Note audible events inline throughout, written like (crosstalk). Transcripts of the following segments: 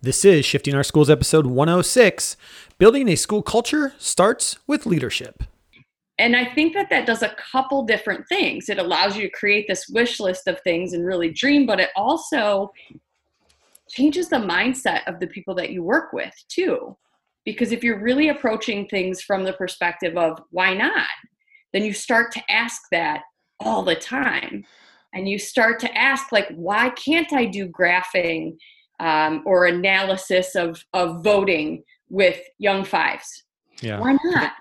This is Shifting Our Schools episode 106 Building a School Culture Starts with Leadership. And I think that that does a couple different things. It allows you to create this wish list of things and really dream, but it also changes the mindset of the people that you work with too. Because if you're really approaching things from the perspective of why not, then you start to ask that all the time. And you start to ask, like, why can't I do graphing um, or analysis of, of voting with young fives. Yeah. Why not?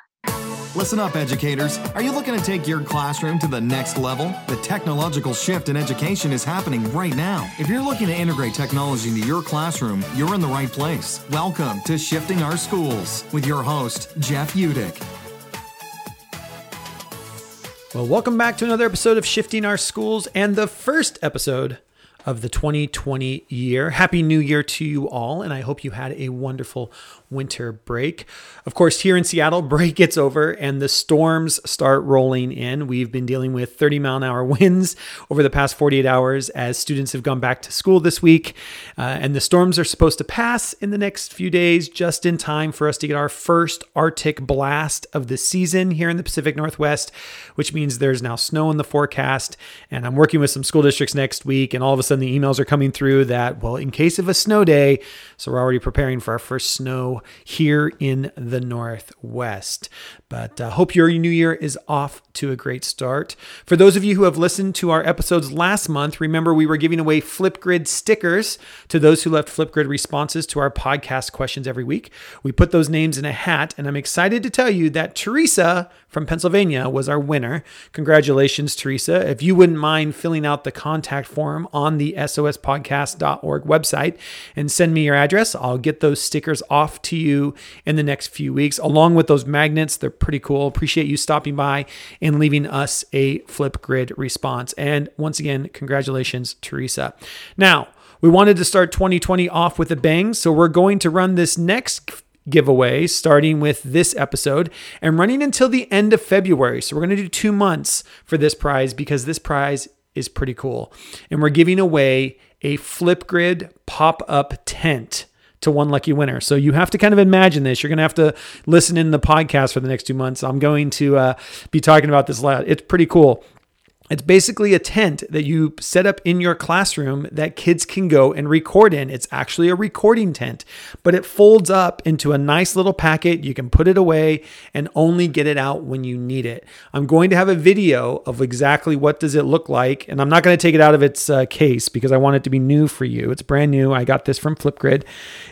Listen up, educators. Are you looking to take your classroom to the next level? The technological shift in education is happening right now. If you're looking to integrate technology into your classroom, you're in the right place. Welcome to Shifting Our Schools with your host, Jeff Utecht. Well, welcome back to another episode of Shifting Our Schools and the first episode of the 2020 year. Happy New Year to you all, and I hope you had a wonderful winter break. Of course, here in Seattle, (laughs) break gets over and the storms start rolling in. We've been dealing with 30 mile an hour winds over the past 48 hours as students have gone back to school this week. Uh, and the storms are supposed to pass in the next few days, just in time for us to get our first Arctic blast of the season here in the Pacific Northwest, which means there's now snow in the forecast. And I'm working with some school districts next week, and all of a sudden the emails are coming through that, well, in case of a snow day, so we're already preparing for our first snow here in the Northwest. But uh, hope your new year is off to a great start. For those of you who have listened to our episodes last month, remember we were giving away Flipgrid stickers to those who left Flipgrid responses to our podcast questions every week. We put those names in a hat, and I'm excited to tell you that Teresa from Pennsylvania was our winner. Congratulations, Teresa. If you wouldn't mind filling out the contact form on the sospodcast.org website and send me your address, I'll get those stickers off to you in the next few weeks, along with those magnets. They're pretty cool. Appreciate you stopping by and leaving us a Flipgrid response. And once again, congratulations, Teresa. Now, we wanted to start 2020 off with a bang, so we're going to run this next giveaway starting with this episode and running until the end of February. So we're going to do two months for this prize because this prize is pretty cool. And we're giving away a Flipgrid pop up tent to one lucky winner. So you have to kind of imagine this. You're going to have to listen in the podcast for the next two months. I'm going to uh, be talking about this a lot. It's pretty cool. It's basically a tent that you set up in your classroom that kids can go and record in. It's actually a recording tent, but it folds up into a nice little packet. You can put it away and only get it out when you need it. I'm going to have a video of exactly what does it look like, and I'm not going to take it out of its uh, case because I want it to be new for you. It's brand new. I got this from Flipgrid,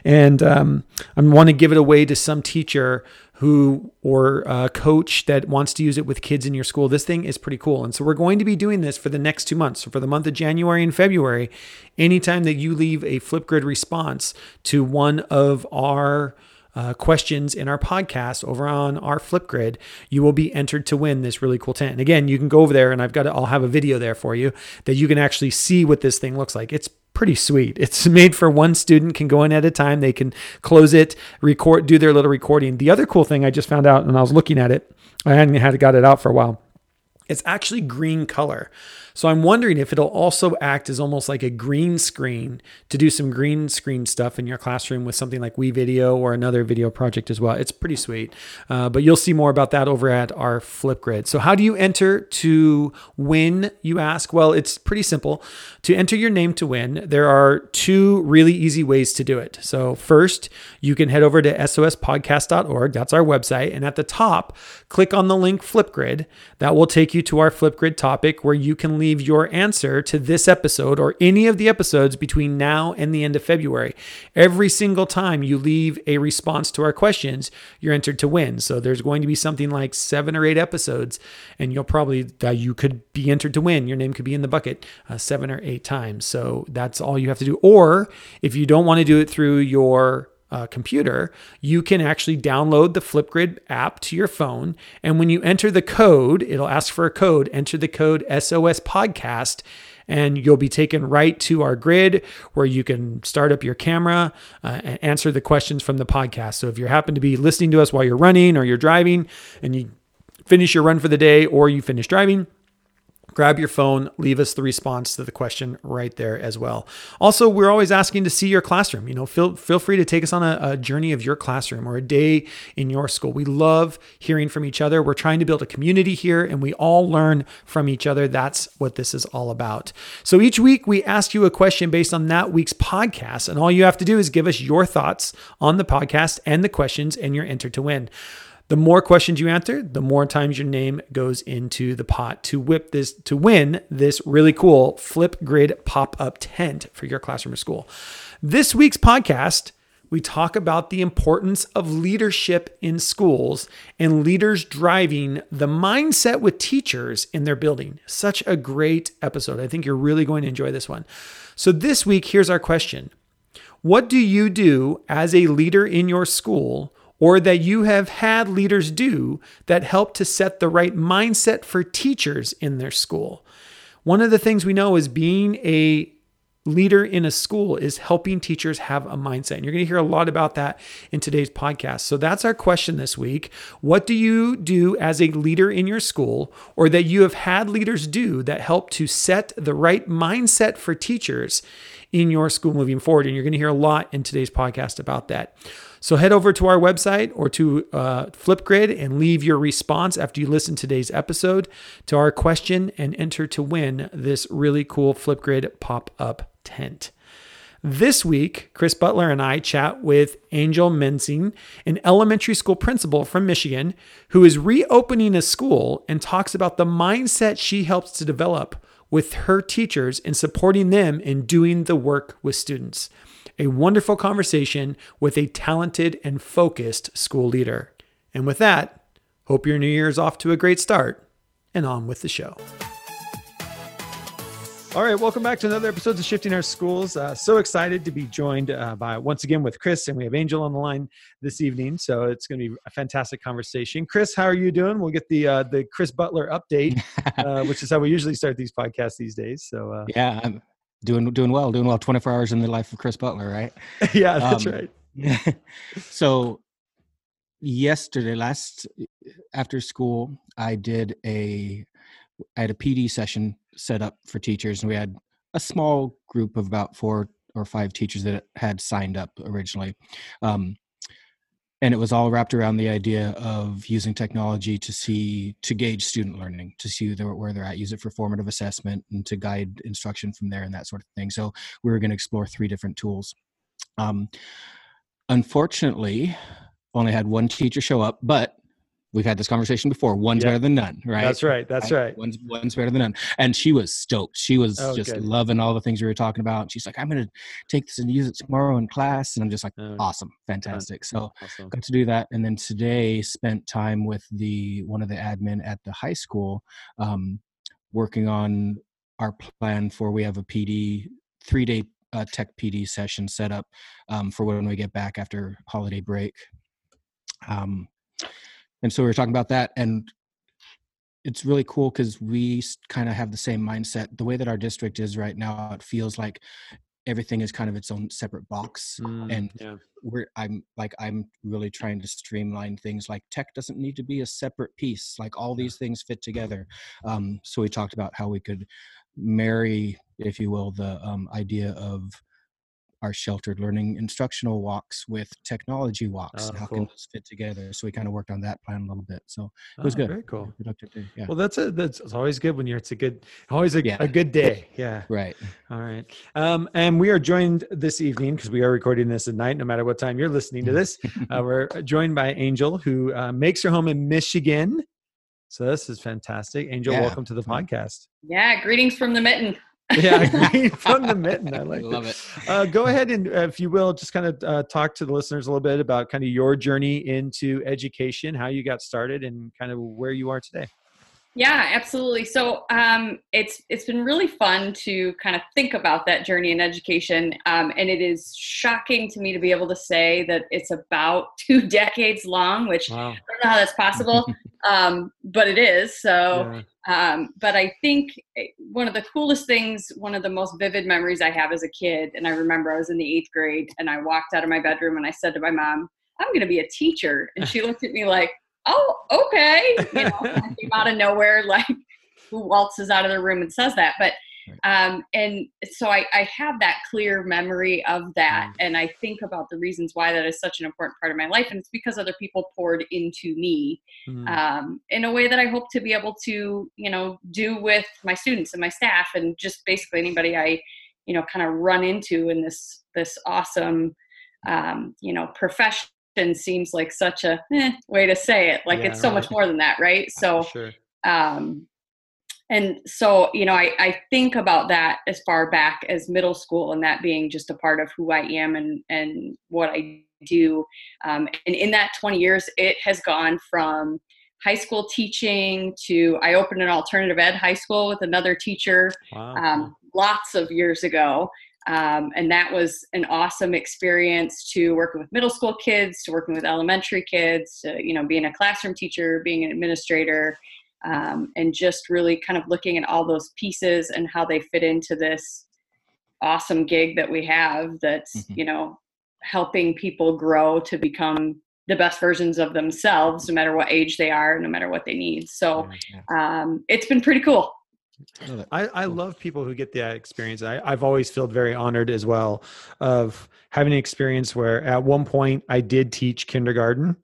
and um, I want to give it away to some teacher who or a coach that wants to use it with kids in your school. This thing is pretty cool. And so we're going to be doing this for the next two months. So for the month of January and February, anytime that you leave a Flipgrid response to one of our uh, questions in our podcast over on our Flipgrid, you will be entered to win this really cool tent. And again, you can go over there and I've got, I'll have a video there for you that you can actually see what this thing looks like. It's pretty sweet. It's (laughs) made for one student can go in at a time. They can close it, record, do their little recording. The other cool thing I just found out, and I was looking at it, I hadn't had got it out for a while. It's actually green color. So I'm wondering if it'll also act as almost like a green screen to do some green screen stuff in your classroom with something like WeVideo or another video project as well. It's pretty sweet. Uh, but you'll see more about that over at our Flipgrid. So how do you enter to win, you ask? Well, it's pretty simple. To enter your name to win, there are two really easy ways to do it. So first, you can head over to sospodcast.org. That's our website. And at the top, click on the link Flipgrid. That will take you to our Flipgrid topic where you can leave your answer to this episode or any of the episodes between now and the end of February. Every single time you leave a response to our questions, you're entered to win. So there's going to be something like seven or eight episodes, and you'll probably uh, you could be entered to win. Your name could be in the bucket uh, seven or eight times. So that's all you have to do. Or if you don't want to do it through your uh, computer, you can actually download the Flipgrid app to your phone. And when you enter the code, it'll ask for a code. Enter the code SOS Podcast, and you'll be taken right to our grid where you can start up your camera uh, and answer the questions from the podcast. So if you happen to be listening to us while you're running or you're driving and you finish your run for the day or you finish driving, grab your phone, leave us the response to the question right there as well. Also, we're always asking to see your classroom. You know, feel feel free to take us on a, a, journey of your classroom or a day in your school. We love hearing from each other. We're trying to build a community here and we all learn from each other. That's what this is all about. So each week we ask you a question based on that week's podcast, and all you have to do is give us your thoughts on the podcast and the questions, and you're entered to win. The more questions you answer, the more times your name goes into the pot to whip this to win this really cool Flipgrid pop-up tent for your classroom or school. This week's podcast, we talk about the importance of leadership in schools and leaders driving the mindset with teachers in their building. Such a great episode. I think you're really going to enjoy this one. So this week, here's our question. What do you do as a leader in your school or that you have had leaders do that help to set the right mindset for teachers in their school. One of the things we know is being a leader in a school is helping teachers have a mindset. And you're going to hear a lot about that in today's podcast. So that's our question this week. What do you do as a leader in your school or that you have had leaders do that help to set the right mindset for teachers in your school moving forward? And you're going to hear a lot in today's podcast about that. So head over to our website or to uh, Flipgrid and leave your response after you listen to today's episode to our question and enter to win this really cool Flipgrid pop up tent. This week, Chris Butler and I chat with Angel Mensing, an elementary school principal from Michigan, who is reopening a school and talks about the mindset she helps to develop with her teachers and supporting them in doing the work with students a wonderful conversation with a talented and focused school leader. And with that, hope your new year is off to a great start and on with the show. All right, welcome back to another episode of Shifting Our Schools. Uh, so excited to be joined uh, by once again with Chris, and we have Angel on the line this evening. So it's going to be a fantastic conversation. Chris, how are you doing? We'll get the uh, the Chris Butler update, (laughs) uh, which is how we usually start these podcasts these days. So uh, yeah, I'm doing doing well, doing well. Twenty four hours in the life of Chris Butler, right? (laughs) yeah, that's um, right. (laughs) so yesterday, last after school, I did a I had a PD session set up for teachers, and we had a small group of about four or five teachers that had signed up originally. Um, and it was all wrapped around the idea of using technology to see to gauge student learning to see where they're at use it for formative assessment and to guide instruction from there and that sort of thing. So we were going to explore three different tools. Um, unfortunately only had one teacher show up but we've had this conversation before. One's better than none, right? That's right. That's right. One's one's better than none. And she was stoked. She was oh, just good. loving all the things we were talking about. She's like, I'm gonna take this and use it tomorrow in class. And I'm just like, oh, awesome, fantastic. So awesome. got to do that. And then today spent time with the one of the admin at the high school, um, working on our plan for we have a PD three day uh, tech PD session set up um, for when we get back after holiday break. Um, and so we were talking about that and it's really cool because we kind of have the same mindset. The way that our district is right now it feels like everything is kind of its own separate box mm, and yeah. we're i'm like i'm really trying to streamline things like tech doesn't need to be a separate piece like all these things fit together. Um, so we talked about how we could marry if you will the um, idea of our sheltered learning instructional walks with technology walks. Oh, how cool. can those fit together? So we kind of worked on that plan a little bit. So it was oh, good. Very cool. Productive day. Yeah. Well, that's a that's it's always good when you're it's a good always a, yeah. a good day. Yeah. Right. All right. Um, and we are joined this evening because we are recording this at night. No matter what time you're listening to this, (laughs) uh, we're joined by Angel who uh, makes her home in Michigan. So this is fantastic. Angel, yeah. welcome to the podcast. Yeah, greetings from the mitten yeah, green (laughs) from the mitten. I like Love it. it. Uh, go ahead and, uh, if you will, just kind of uh, talk to the listeners a little bit about kind of your journey into education, how you got started, and kind of where you are today. Yeah, absolutely. So um, it's it's been really fun to kind of think about that journey in education, um, and it is shocking to me to be able to say that it's about (laughs) two decades long, which wow. I don't know how that's possible, (laughs) um, but it is. So, yeah. Um, but I think eh, one of the coolest things, one of the most vivid memories I have as a kid, and I remember I was in the eighth grade, and I walked out of my bedroom and I said to my mom, "I'm going to be a teacher," and she looked at me like oh, okay. You know, came out of nowhere, like, who waltzes out of the room and says that but um, and so I, I, have that clear memory of that mm. and i think about the reasons why that is such an important part of my life and it's because other people poured into me mm. um, in a way that i hope to be able to you know do with my students and my staff and just basically anybody i you know kind of run into in this this awesome um, you know profession seems like such a eh, way to say it like yeah, it's so right. much more than that right (laughs) so sure. um and so you know I, I think about that as far back as middle school and that being just a part of who i am and and what i do um, and in that 20 years it has gone from high school teaching to i opened an alternative ed high school with another teacher wow. um, lots of years ago um, and that was an awesome experience to working with middle school kids to working with elementary kids to you know being a classroom teacher being an administrator um, and just really kind of looking at all those pieces and how they fit into this awesome gig that we have that's mm-hmm. you know helping people grow to become the best versions of themselves no matter what age they are no matter what they need so um, it's been pretty cool I, I love people who get that experience. I, I've always felt very honored as well of having an experience where at one point I did teach kindergarten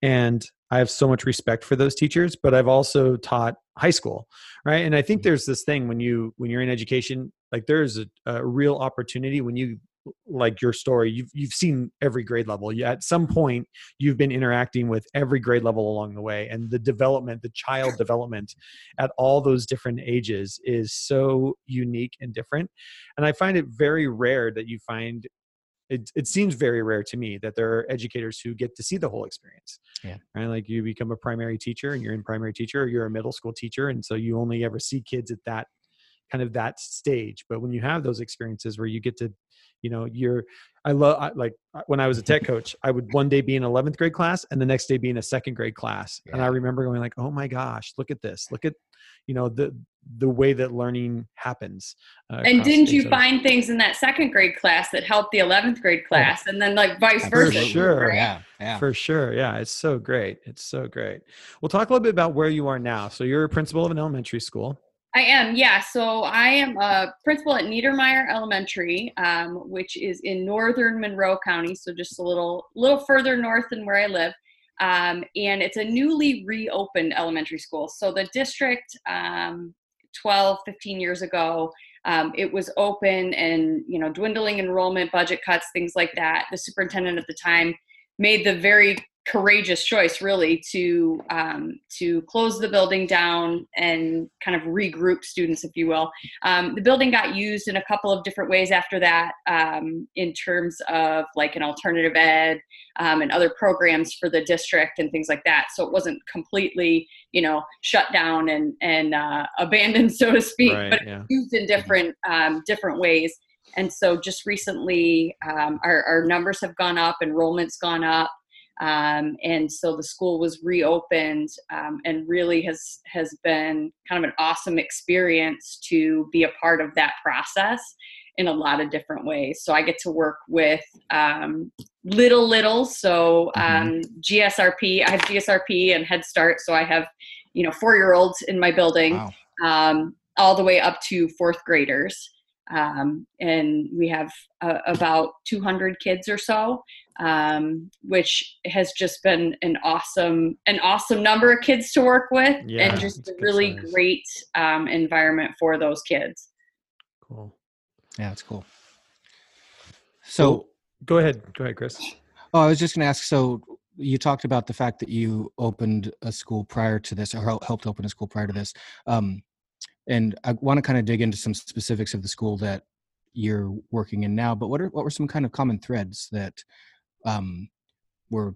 and I have so much respect for those teachers, but I've also taught high school, right? And I think mm-hmm. there's this thing when you when you're in education, like there's a, a real opportunity when you like your story you've you've seen every grade level you, at some point you've been interacting with every grade level along the way and the development the child development at all those different ages is so unique and different and i find it very rare that you find it, it seems very rare to me that there are educators who get to see the whole experience yeah. right? Like you become a primary teacher and you're in primary teacher or you're a middle school teacher and so you only ever see kids at that kind of that stage. But when you have those experiences where you get to you know you're i love like when i was a tech coach i would one day be in 11th grade class and the next day be in a second grade class. Yeah. and i remember going like oh my gosh look at this. Look at you know the the way that learning happens uh, and didn't you find things in that second grade class that helped the 11th grade class and then like vice versa for sure. right? yeah yeah. For sure yeah it's so great it's so great. We'll talk a little bit about where you are now. So you're a principal of an elementary school I am, yeah. So I am a principal at Niedermeyer Elementary, um, which is in northern Monroe County, so just a little little further north than where I live. Um, and it's a newly reopened elementary school. So the district, um, 12, 15 years ago, um, it was open and you know dwindling enrollment, budget cuts, things like that. The superintendent at the time made the very courageous choice really to um, to close the building down and kind of regroup students if you will. Um, the building got used in a couple of different ways after that um, in terms of like an alternative ed um, and other programs for the district and things like that. So it wasn't completely you know shut down and and uh, (laughs) abandoned so to speak right, but yeah. used in different um, different ways. And so just recently um, our, our numbers have gone up enrollment's gone up um, and so the school was reopened um, and really has has been kind of an awesome experience to be a part of that process in a lot of different ways so i get to work with um, little little so mm-hmm. um, gsrp i have gsrp and head start so i have you know four year olds in my building wow. Um, all the way up to fourth graders um, and we have uh, about 200 kids or so um, which has just been an awesome an awesome number of kids to work with yeah, and just a really size. great um, environment for those kids. Cool. Yeah it's cool. So, so go ahead. Go ahead chris. Oh i was just going to ask so you talked about the fact that you opened a school prior to this or helped open a school prior to this um, and i want to kind of dig into some specifics of the school that you're working in now but what are what were some kind of common threads that um, were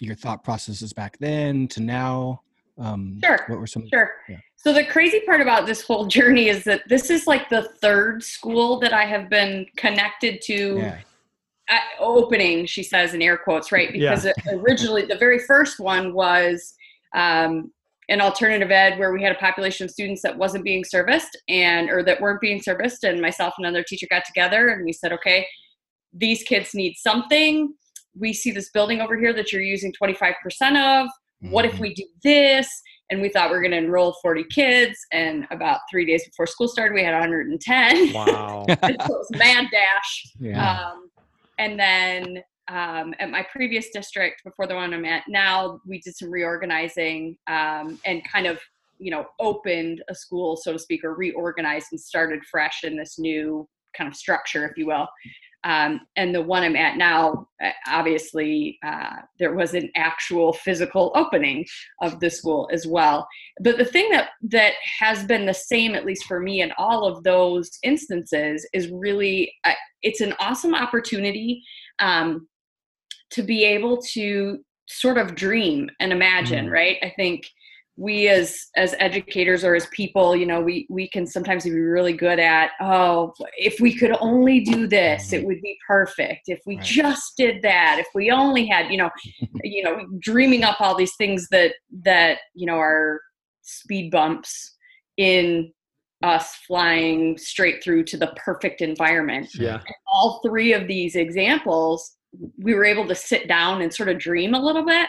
your thought processes back then to now? Um, sure. What were some? Sure. Yeah. So the crazy part about this whole (laughs) journey is that this is like the third school that I have been connected to. Yeah. opening, she says in air quotes, right? (laughs) Because yeah. originally, the very first one was um, an alternative ed where we had a population of students that wasn't being serviced and or that weren't being serviced and myself and another teacher got together and we said okay these kids need something. We see this building over here that you're using 25% of. what if mm-hmm. we do this and we thought we are going to enroll 40 kids and about three days before school started we had 110 wow so (laughs) it was mad dash yeah. Um, and then um, at my previous district before the one i'm at now we did some reorganizing um, and kind of you know opened a school so to speak or reorganized and started fresh in this new kind of structure if you will um, and the one I'm at now, uh, obviously, uh, there was an actual physical opening of the school as well. But the thing that that has been the same, at least for me, in all of those instances, is really uh, it's an awesome opportunity um, to be able to sort of dream and imagine. Mm. Right? I think we as as educators or as people you know we we can sometimes be really good at oh if we could only do this it would be perfect. If we right. just did that if we only had you know (laughs) you know dreaming up all these things that that you know are speed bumps in us flying straight through to the perfect environment. Yeah. And all three of these examples we were able to sit down and sort of dream a little bit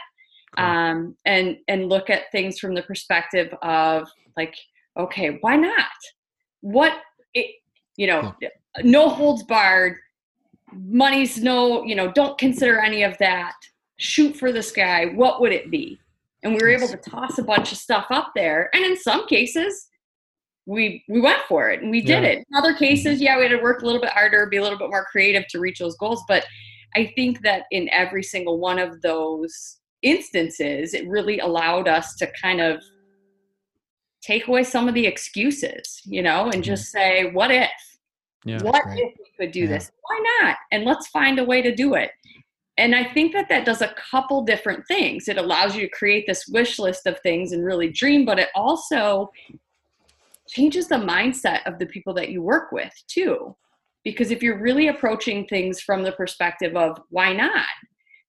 um, and and look at things from the perspective of like okay why not? What it, you know yeah. no holds barred money's no you know don't consider any of that. Shoot for the sky. What would it be? And we were able to toss a bunch of stuff up there and in some cases we we went for it and we did yeah. it. In other cases yeah we had to work a little bit harder be a little bit more creative to reach those goals but i think that in every single one of those instances, it really allowed us to kind of take away some of the excuses, you know, and mm-hmm. just say, what if? Yeah, what if we could do yeah. this? Why not? And let's find a way to do it. And I think that that does a couple different things. It allows you to create this wish list of things and really dream, but it also changes the mindset of the people that you work with too. Because if you're really approaching things from the perspective of why not,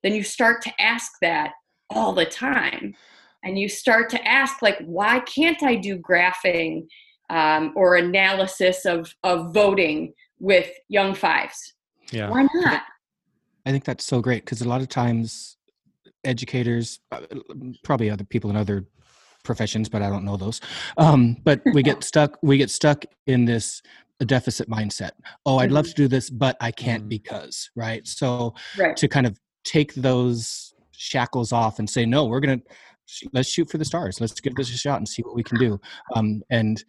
then you start to ask that all the time and you start to ask like why can't i do graphing um, or analysis of of voting with young fives yeah why not i think that's so great because a lot of times educators uh, probably other people in other professions but i don't know those um, but we get (laughs) stuck we get stuck in this deficit mindset oh i'd love mm-hmm. to do this but i can't mm-hmm. because right so right. to kind of take those shackles off and say no we're gonna let's shoot for the stars. Let's give this a shot and see what we can do. Um, and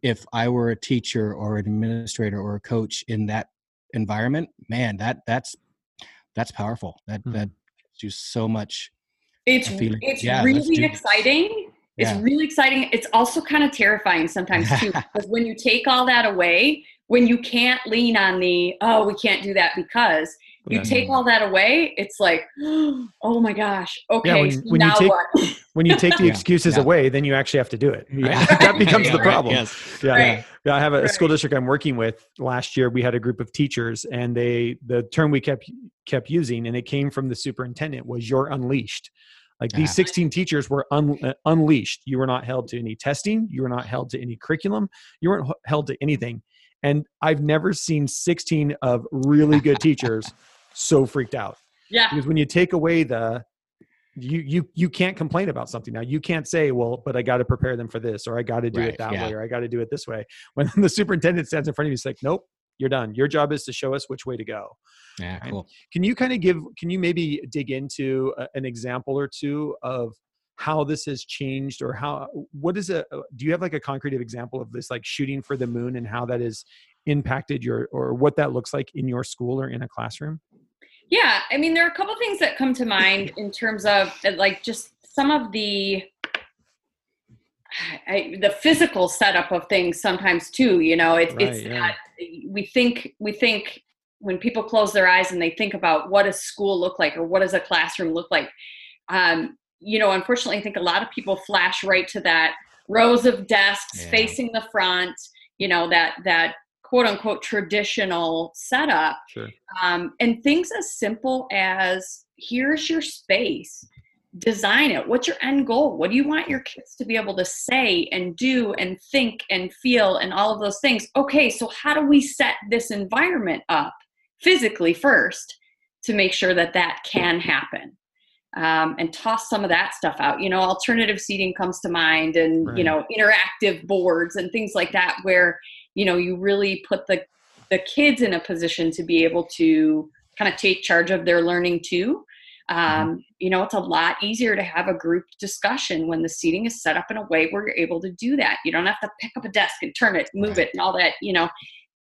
if i were a teacher or an administrator or a coach in that environment man that that's that's powerful. That mm-hmm. that gives you so much it's it's yeah, really exciting. It's really exciting. It's also kind of terrifying sometimes too (laughs) because when you take all that away when you can't lean on the oh we can't do that because you take all that away it's like (gasps) oh my gosh okay yeah, when, so when you take what? (laughs) when you take the (laughs) yeah, excuses yeah. away then you actually have to do it right? (laughs) that becomes the problem right, yes. yeah. Right. i have a, a, school district i'm working with last year we had a group of teachers and they the term we kept kept using and it came from the superintendent was you're unleashed. Like these 16 teachers were un, uh, unleashed. You were not held to any testing. You were not held to any curriculum. You weren't held to anything. And I've never seen 16 of really good teachers so freaked out. Yeah. Because when you take away the you you you can't complain about something now. You can't say, "Well, but I got to prepare them for this, or I got to do right, it that yeah. way, or I got to do it this way." When (laughs) the superintendent stands in front of you, it's like, "Nope, you're done. Your job is to show us which way to go." Yeah, cool. Can you kind of give? Can you maybe dig into a, an example or two of how this has changed, or how what is a? Do you have like a concrete example of this, like shooting for the moon, and how that has impacted your, or what that looks like in your school or in a classroom? Yeah, I mean, there are a couple things that come to mind (laughs) in terms of like just some of the I, the physical setup of things sometimes too. You know, it, right, it's yeah. we think we think when people close their eyes and they think about what does school look like or what does a classroom look like. Um, you know, unfortunately, I think a lot of people flash right to that rows of desks yeah. facing the front. You know that that quote unquote traditional setup. Sure. Um, and things as simple as here's your space, design it. What's your end goal? What do you want your kids to be able to say and do and think and feel and all of those things? Okay, so how do we set this environment up physically first to make sure that that can happen? um, and toss some of that stuff out. You know, alternative seating comes to mind, and right. you know, interactive boards and things like that, where you know you really put the the kids in a position to be able to kind of take charge of their learning too. Mm-hmm. Um, you know, it's a lot easier to have a group discussion when the seating is set up in a way where you're able to do that. You don't have to pick up a desk and turn it, move it, and all that. You know,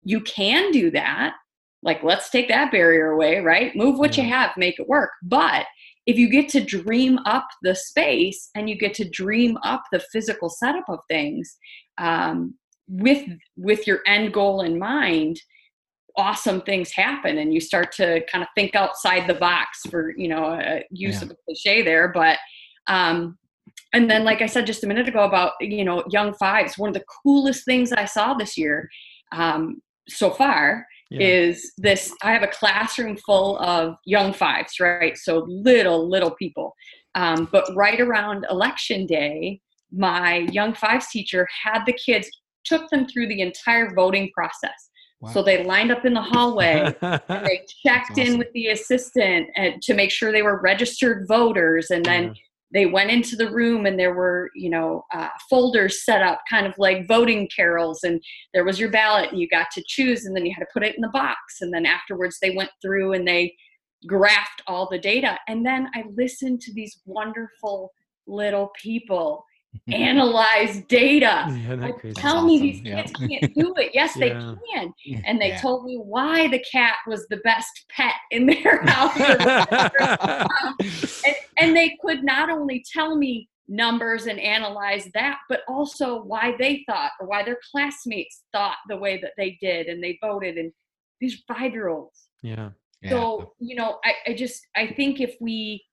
you can do that. Like, let's take that barrier away, right? Move what yeah. you have, make it work. But if you get to dream up the space and you get to dream up the physical setup of things um, with with your end goal in mind, awesome things happen and you start to kind of think outside the box for you know a use yeah. of a cliche there but um and then like i said just a minute ago about you know young fives one of the coolest things i saw this year um so far yeah. is this i have a classroom full of young fives right so little little people um, but right around election day my young fives teacher had the kids took them through the entire voting process Wow. So they lined up in the hallway. (laughs) they checked awesome. in with the assistant and, to make sure they were registered voters, and then yeah. they went into the room and there were, you know, uh, folders set up, kind of like voting carrels, and there was your ballot, and you got to choose, and then you had to put it in the box, and then afterwards they went through and they graphed all the data, and then I listened to these wonderful little people (laughs) analyze data. Yeah, tell awesome. me these kids can't do it. Yes, yeah. they can. And they yeah. told me why the cat was the best pet in their (laughs) house. um, and, and they could not only tell me numbers and analyze that, but also why they thought or why their classmates thought the way that they did and they voted. And these five year olds. Yeah. So, you know, I, I just, I think if we,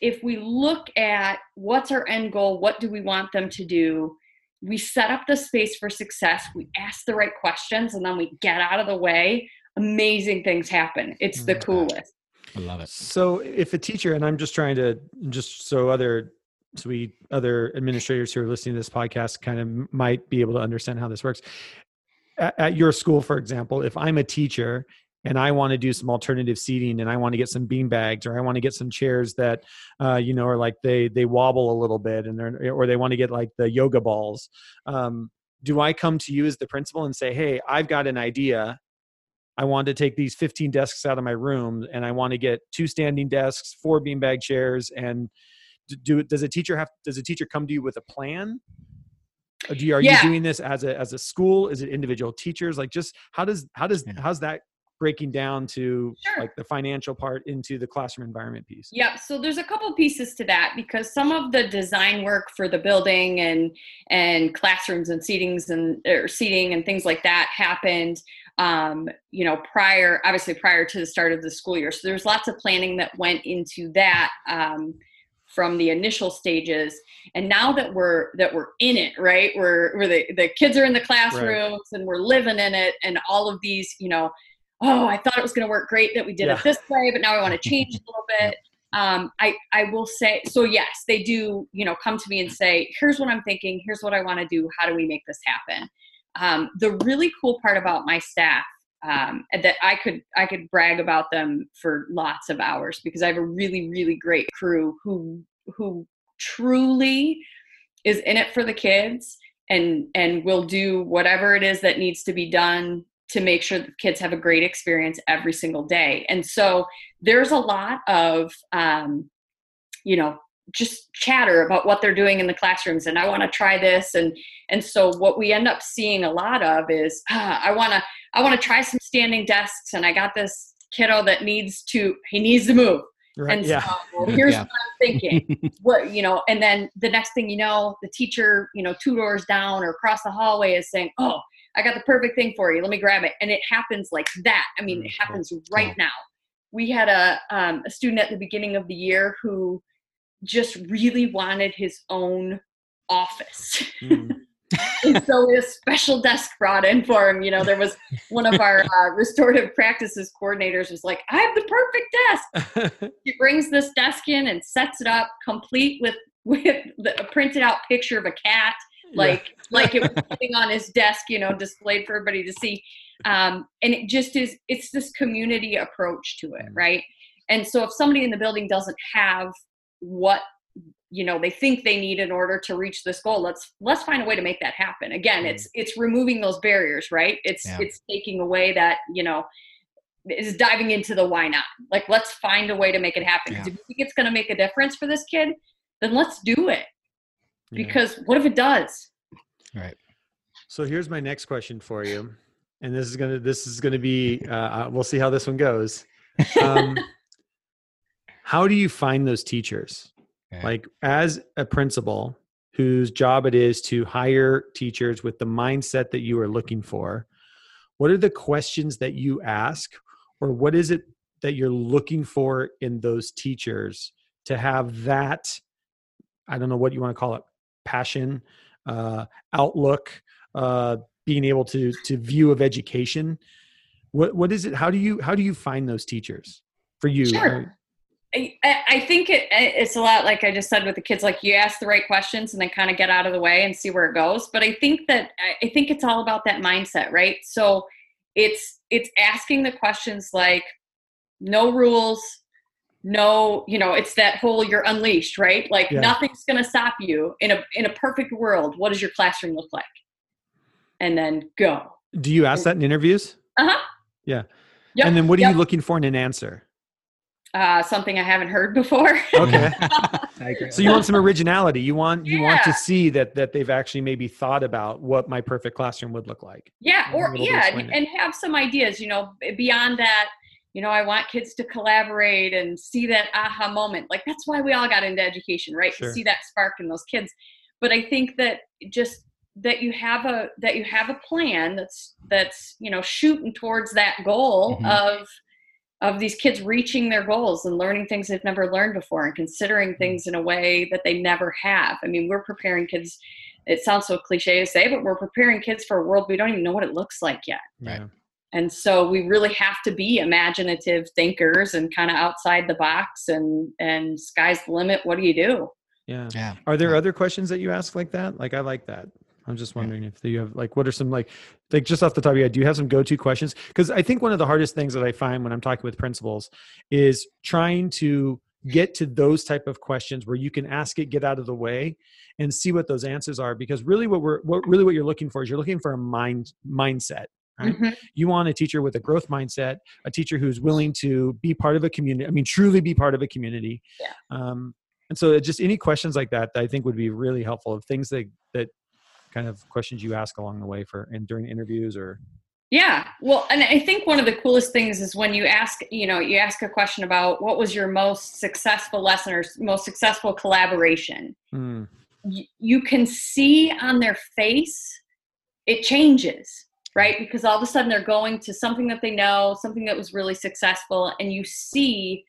if we look at what's our end goal, what do we want them to do, we set up the space for success, we ask the right questions, and then we get out of the way, amazing things happen. It's the mm, coolest. I love it. So if a teacher, and I'm just trying to just so other so we other administrators who are listening to this podcast kind of might be able to understand how this works. At, at your school, for example, if I'm a teacher and I want to do some alternative seating and I want to get some bean bags or I want to get some chairs that uh, you know are like they they wobble a little bit and they're or they want to get like the yoga balls. Um, do I come to you as the principal and say, "Hey, I've got an idea. I want to take these 15 desks out of my room and I want to get two standing desks, four beanbag chairs and do does a teacher have does a teacher come to you with a plan do you, are yeah. you doing this as a as a school is it individual teachers like just how does how does how's that breaking down to sure. like the financial part into the classroom environment piece yeah so there's a couple pieces to that because some of the design work for the building and and classrooms and seatings and or seating and things like that happened um, you know prior obviously prior to the start of the school year so there's lots of planning that went into that um, from the initial stages and now that we're that we're in it right we're where the, the kids are in the classrooms right. and we're living in it and all of these you know oh, I thought it was going to work great that we did yeah. it this way, but now I want to change a little (laughs) bit. Um, I, I will say, so yes, they do, you know, come to me and say, here's what I'm thinking. Here's what I want to do. How do we make this happen? Um, the really cool part about my staff um, that I could I could brag about them for lots of hours because I have a really really great crew who who truly is in it for the kids and and will do whatever it is that needs to be done to make sure that kids have a great experience every single day. And so there's a lot of, um, you know, just chatter about what they're doing in the classrooms and I want to try this and and so what we end up seeing a lot of is ah, (sighs) I want to I want to try some standing desks and I got this kiddo that needs to he needs to move Right, and yeah. so (laughs) here's yeah. what I'm thinking. (laughs) what you know, and then the next thing you know, the teacher, you know, two doors down or across the hallway is saying, "Oh, I got the perfect thing for you. Let me grab it. And it happens like that. I mean, it happens right now. We had a, um, a student at the beginning of the year who just really wanted his own office. Mm. (laughs) and so a special desk brought in for him. You know, there was one of our uh, restorative practices coordinators was like, I have the perfect desk. (laughs) he brings this desk in and sets it up complete with with the, a printed out picture of a cat like yeah. like it was (laughs) sitting on his desk, you know, displayed for everybody to see. Um, and it just is it's this community approach to it, mm. right? and so if somebody in the building doesn't have what you know they think they need in order to reach this goal let's let's find a way to make that happen again mm. it's it's removing those barriers right it's yeah. it's taking away that you know is diving into the why not like let's find a way to make it happen yeah. if you think it's going to make a difference for this kid then let's do it because yeah. what if it does right so here's my next question for you and this is gonna this is gonna be uh, uh we'll see how this one goes um, (laughs) how do you find those teachers okay. like as a principal whose job it is to hire teachers with the mindset that you are looking for what are the questions that you ask or what is it that you're looking for in those teachers to have that i don't know what you want to call it passion uh, outlook uh, being able to to view of education what what is it how do you how do you find those teachers for you sure. I, I think it, it's a lot like I just said with the kids. Like you ask the right questions and then kind of get out of the way and see where it goes. But I think that I think it's all about that mindset, right? So it's it's asking the questions like, no rules, no, you know, it's that whole you're unleashed, right? Like yeah. nothing's going to stop you in a in a perfect world. What does your classroom look like? And then go. Do you ask that in interviews? Uh huh. Yeah. Yep. And then what are yep. you looking for in an answer? Uh, something I haven't heard before. okay. (laughs) so you want some originality. You want you yeah. want to see that that they've actually maybe thought about what my perfect classroom would look like. Yeah, or yeah, and, and have some ideas. You know, beyond that, you know, I want kids to collaborate and see that aha moment. Like that's why we all got into education, right? Sure. To see that spark in those kids. But I think that just that you have a that you have a plan that's that's you know shooting towards that goal mm-hmm. of of these kids reaching their goals and learning things they've never learned before and considering mm-hmm. things in a way that they never have. I mean, we're preparing kids. It sounds so cliche to say, but we're preparing kids for a world we don't even know what it looks like yet. Right. And so we really have to be imaginative thinkers and kind of outside the box and and sky's the limit. What do you do? Yeah. Yeah. Are there other questions that you ask like that? Like I like that. I'm just wondering if you have like what are some like like just off the top of your head, do you have some go-to questions? Because I think one of the hardest things that I find when I'm talking with principals is trying to get to those type of questions where you can ask it, get out of the way, and see what those answers are. Because really, what we're what really what you're looking for is you're looking for a mind mindset. Right? Mm-hmm. You want a teacher with a growth mindset, a teacher who's willing to be part of a community. I mean, truly be part of a community. Yeah. Um, and so, just any questions like that, that I think would be really helpful. Of things that that kind of questions you ask along the way for and during interviews or yeah well and i think one of the coolest things is when you ask you know you ask a question about what was your most successful lesson or most successful collaboration mm. y- you can see on their face it changes right because all of a sudden they're going to something that they know something that was really successful and you see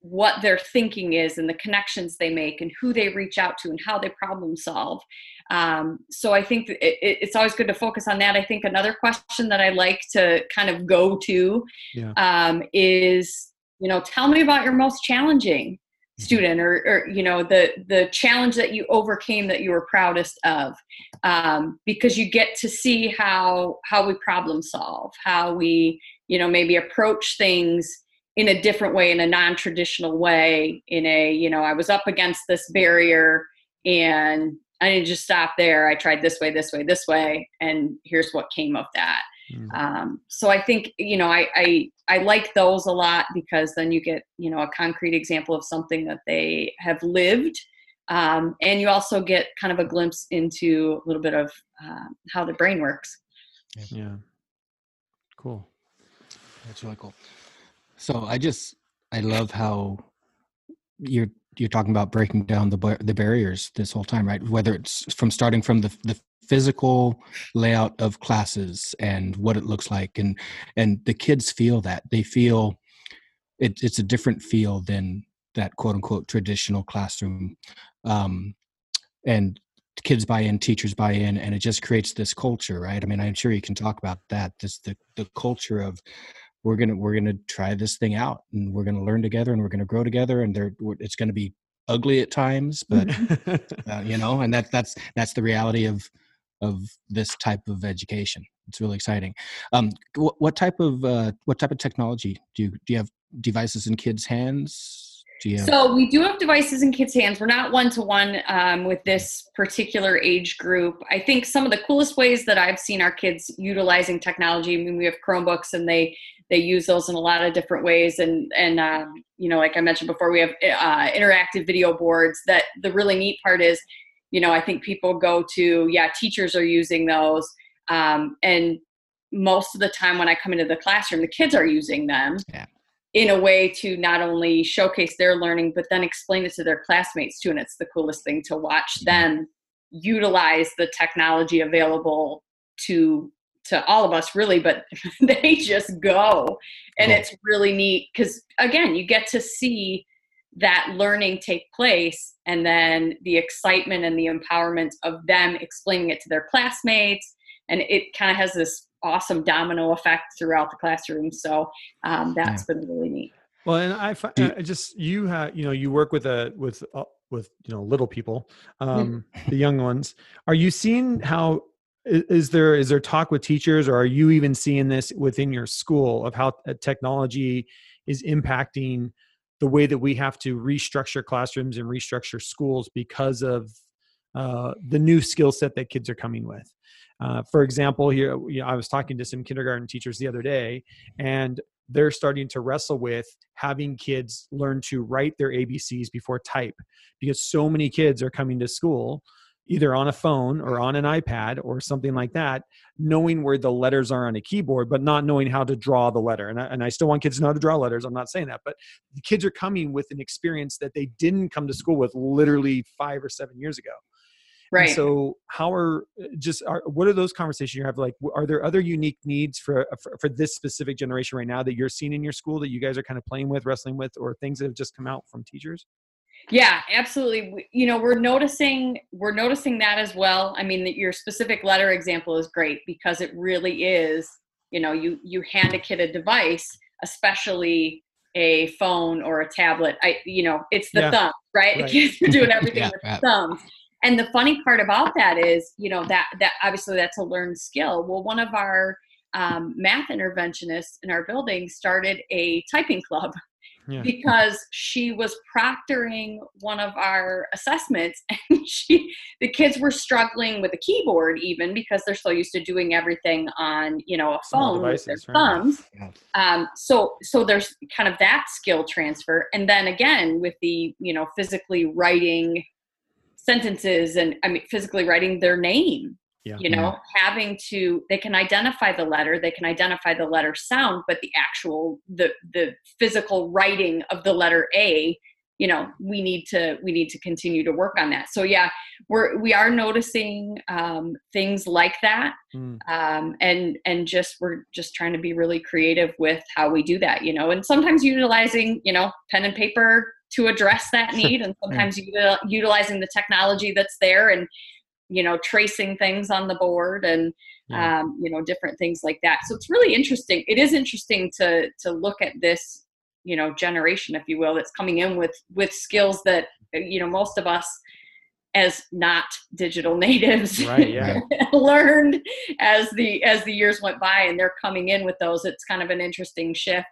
what their thinking is and the connections they make and who they reach out to and how they problem solve. Um, so I think it, it's always good to focus on that. I think another question that I like to kind of go to yeah. um, is, you know, tell me about your most challenging. Student or, or, you know the the challenge that you overcame that you were proudest of um, because you get to see how how we problem solve how we you know maybe approach things in a different way in a non-traditional way in a you know i was up against this barrier and i didn't just stop there. I tried this way this way this way and here's what came of that mm. um, so i think you know I, I i like those a lot because then you get you know a concrete example of something that they have lived. Um, and you also get kind of a glimpse into a little bit of uh, how the brain works. Yeah. Cool. That's really cool. So I just I love how you're you're talking about breaking down the the barriers this whole time, right? Whether it's from starting from the the physical layout of classes and what it looks like, and and the kids feel that they feel it, it's a different feel than that quote unquote traditional classroom, um, and kids buy in, teachers buy in, and it just creates this culture, right? I mean, I'm sure you can talk about that. This the the culture of we're gonna we're gonna try this thing out and we're gonna learn together and we're gonna grow together and there it's gonna be ugly at times but (laughs) uh, you know and that that's that's the reality of of this type of education it's really exciting um what, what type of uh what type of technology do you do you have devices in kids' hands? So we do have devices in kids' hands. We're not one to one with this particular age group. I think some of the coolest ways that I've seen our kids utilizing technology. I mean, we have Chromebooks, and they they use those in a lot of different ways. And and um, you know, like I mentioned before, we have uh, interactive video boards. That the really neat part is, you know, I think people go to yeah, teachers are using those, um, and most of the time when I come into the classroom, the kids are using them. Yeah. in a way to not only showcase their learning but then explain it to their classmates too and it's the coolest thing to watch them utilize the technology available to to all of us really but (laughs) they just go. And it's really neat because again you get to see that learning take place and then the excitement and the empowerment of them explaining it to their classmates and it kind of has this awesome domino effect throughout the classroom. So um, that's yeah. been really neat. Well, and I, I just you have you know you work with a with uh, with you know little people, um, the young ones. Are you seeing how is there is there talk with teachers, or are you even seeing this within your school of how uh, technology is impacting the way that we have to restructure classrooms and restructure schools because of uh, the new skill set that kids are coming with? Uh, for example, here you know, I was talking to some kindergarten teachers the other day, and they're starting to wrestle with having kids learn to write their ABCs before type because so many kids are coming to school either on a phone or on an iPad or something like that, knowing where the letters are on a keyboard, but not knowing how to draw the letter. And I, and I still want kids to know how to draw letters. I'm not saying that, but the kids are coming with an experience that they didn't come to school with literally five or seven years ago. Right. And so how are uh, just are, what are those conversations you have? Like, are there other unique needs for, uh, for, for this specific generation right now that you're seeing in your school that you guys are kind of playing with, wrestling with, or things that have just come out from teachers? Yeah, absolutely. You know, we're noticing we're noticing that as well. I mean, your specific letter example is great because it really is. You know, you you hand a kid a device, especially a phone or a tablet. I, you know, it's the yeah. thumb, right? right. Kids are doing (laughs) everything yeah, with thumbs and the funny part about that is you know that that obviously that's a learned skill well one of our um, math interventionists in our building started a typing club yeah. because she was proctoring one of our assessments (laughs) and she the kids were struggling with a keyboard even because they're so used to doing everything on you know a phone devices, with their right? thumbs yeah. um, so so there's kind of that skill transfer and then again with the you know physically writing sentences and I mean physically writing their name. Yeah. You know, yeah. having to they can identify the letter, they can identify the letter sound, but the actual the the physical writing of the letter A, you know, we need to we need to continue to work on that. So yeah, we're we are noticing um, things like that, mm. um, and and just we're just trying to be really creative with how we do that. You know, and sometimes utilizing you know pen and paper to address that (laughs) need and sometimes util- utilizing the technology that's there and you know tracing things on the board and yeah. um, you know different things like that so it's really interesting it is interesting to to look at this you know generation if you will that's coming in with with skills that you know most of us as not digital (laughs) natives right, yeah. (laughs) learned as the as the years went by and they're coming in with those it's kind of an interesting shift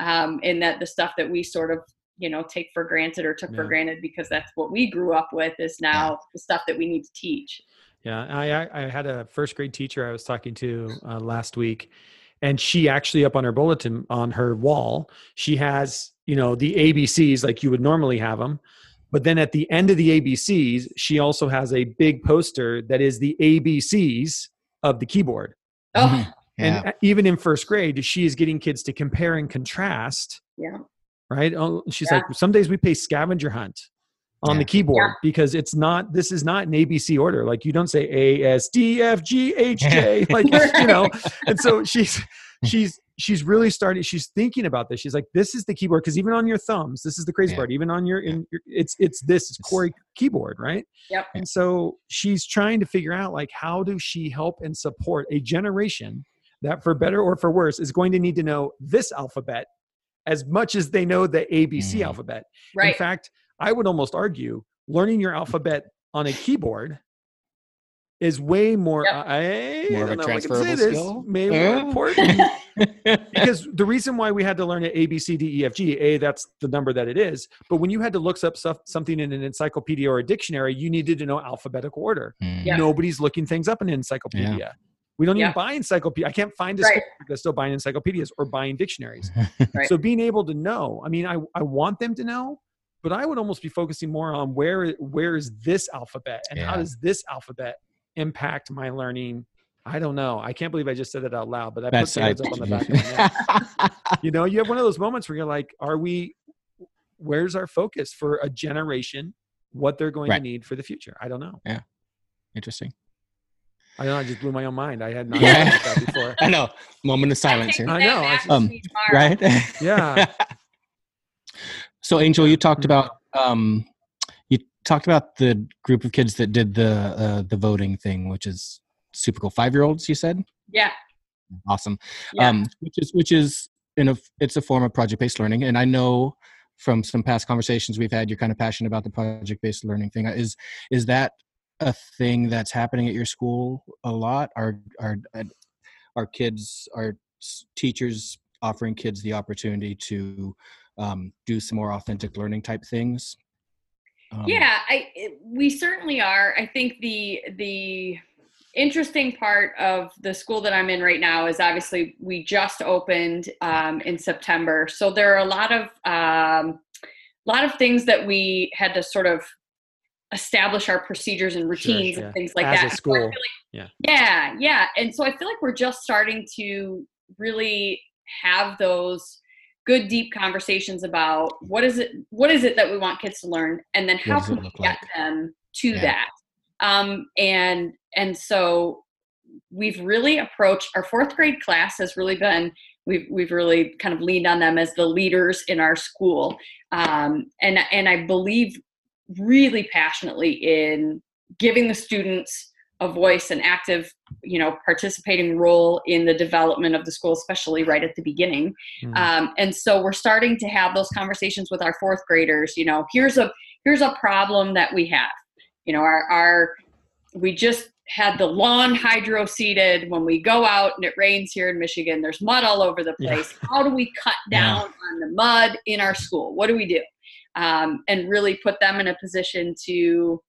um, in that the stuff that we sort of you know take for granted or took yeah. for granted because that's what we grew up with is now yeah. the stuff that we need to teach yeah i i had a first grade teacher i was talking to uh, last week and she actually up on her bulletin on her wall she has you know the abcs like you would normally have them but then at the end of the abcs she also has a big poster that is the abcs of the keyboard oh mm-hmm. yeah. and even in first grade she is getting kids to compare and contrast yeah right? Oh, she's yeah. like, some days we pay scavenger hunt on yeah. the keyboard yeah. because it's not this is not an ABC order. Like you don't say A S D F G H J, (laughs) like you know. And so she's she's she's really starting. She's thinking about this. She's like, this is the keyboard because even on your thumbs, this is the crazy yeah. part. Even on your, in your, it's it's this it's QWERTY keyboard, right? Yep. And so she's trying to figure out like how do she help and support a generation that, for better or for worse, is going to need to know this alphabet as much as they know the ABC mm. alphabet. Right. In fact, I would almost argue learning your alphabet on a keyboard is way more. Yep. I more of a transferable skill. May more important (laughs) because the reason why we had to learn it A B C D E F G A that's the number that it is. But when you had to look up stuff, something in an encyclopedia or a dictionary, you needed to know alphabetical order. Mm. Yeah. Nobody's looking things up in an encyclopedia. Yeah. We don't yeah. even buy encyclopedia. I can't find a right. that's still buying encyclopedias or buying dictionaries. (laughs) right. So being able to know, I mean, I, I want them to know, but I would almost be focusing more on where where is this alphabet and yeah. how does this alphabet impact my learning I don't know. I can't believe I just said it out loud, but I That's, put the I, up on the back of my neck. (laughs) you know, you have one of those moments where you're like, are we, where's our focus for a generation, what they're going right. to need for the future? I don't know. Yeah. Interesting. I know. I just blew my own mind. I had not yeah. that before. (laughs) I know. Moment of silence here. I know. I just, um, right? (laughs) yeah. so, Angel, you talked about um, you talked about the group of kids that did the uh, the voting thing, which is super cool. Five year olds, you said? Yeah. Awesome. Yeah. Um, which is which is in a it's a form of project based learning, and I know from some past conversations we've had, you're kind of passionate about the project based learning thing. Is is that a thing that's happening at your school a lot? Are are are kids are teachers offering kids the opportunity to um, do some more authentic learning type things? Um, yeah, I we certainly are. I think the the interesting part of the school that I'm in right now is obviously we just opened um, in September, so there are a lot of um, lot of things that we had to sort of establish our procedures and routines sure, and things like As that. A school, so like, yeah, yeah, yeah, and so I feel like we're just starting to really have those good deep conversations about what is it what is it that we want kids to learn and then how can we get like? them to yeah. that um, and and so we've really approached our fourth grade class has really been we've we've really kind of leaned on them as the leaders in our school um, and and i believe really passionately in giving the students a voice an active you know participating role in the development of the school especially right at the beginning mm. um, and so we're starting to have those conversations with our fourth graders you know here's a here's a problem that we have you know our, our we just had the lawn hydro seeded when we go out and it rains here in michigan there's mud all over the place yeah. how do we cut down yeah. on the mud in our school what do we do um, and really put them in a position to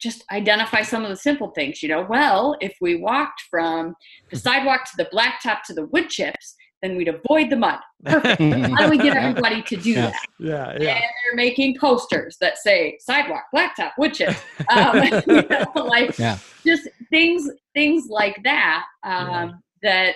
just identify some of the simple things you know well if we walked from the sidewalk to the blacktop to the wood chips then we'd avoid the mud. Perfect. How do we get (laughs) everybody to do yeah. that? Yeah, yeah. And they're making posters that say sidewalk, blacktop, wood chips, um, (laughs) you (laughs) know, like yeah. just things, things like that. Um, yeah. That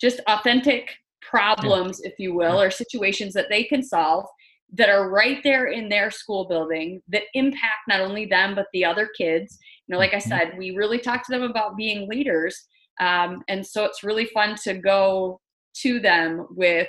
just authentic problems, if you will, or situations that they can solve that are right there in their school building that impact not only them but the other kids. You know, like I mm-hmm. said, we really talk to them about being leaders. Um, and so it's really fun to go to them with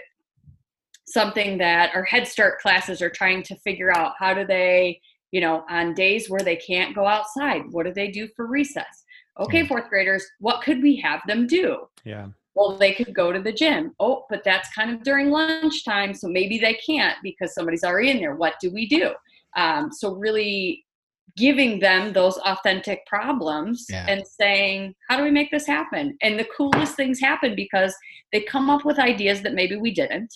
something that our head start classes are trying to figure out how do they you know on days where they can't go outside what do they do for recess okay fourth graders what could we have them do yeah well they could go to the gym oh but that's kind of during lunchtime so maybe they can't because somebody's already in there what do we do um, so really giving them those authentic problems yeah. and saying, how do we make this happen? And the coolest things happen because they come up with ideas that maybe we didn't.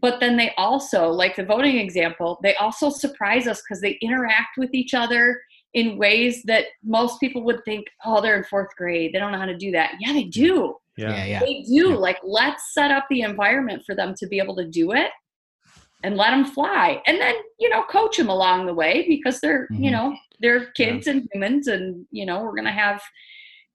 But then they also, like the voting example, they also surprise us because they interact with each other in ways that most people would think, oh, they're in fourth grade. They don't know how to do that. Yeah, they do. Yeah, yeah. yeah. They do. Yeah. Like, let's set up the environment for them to be able to do it and let them fly and then you know coach them along the way because they're mm-hmm. you know they're kids yeah. and humans and you know we're gonna have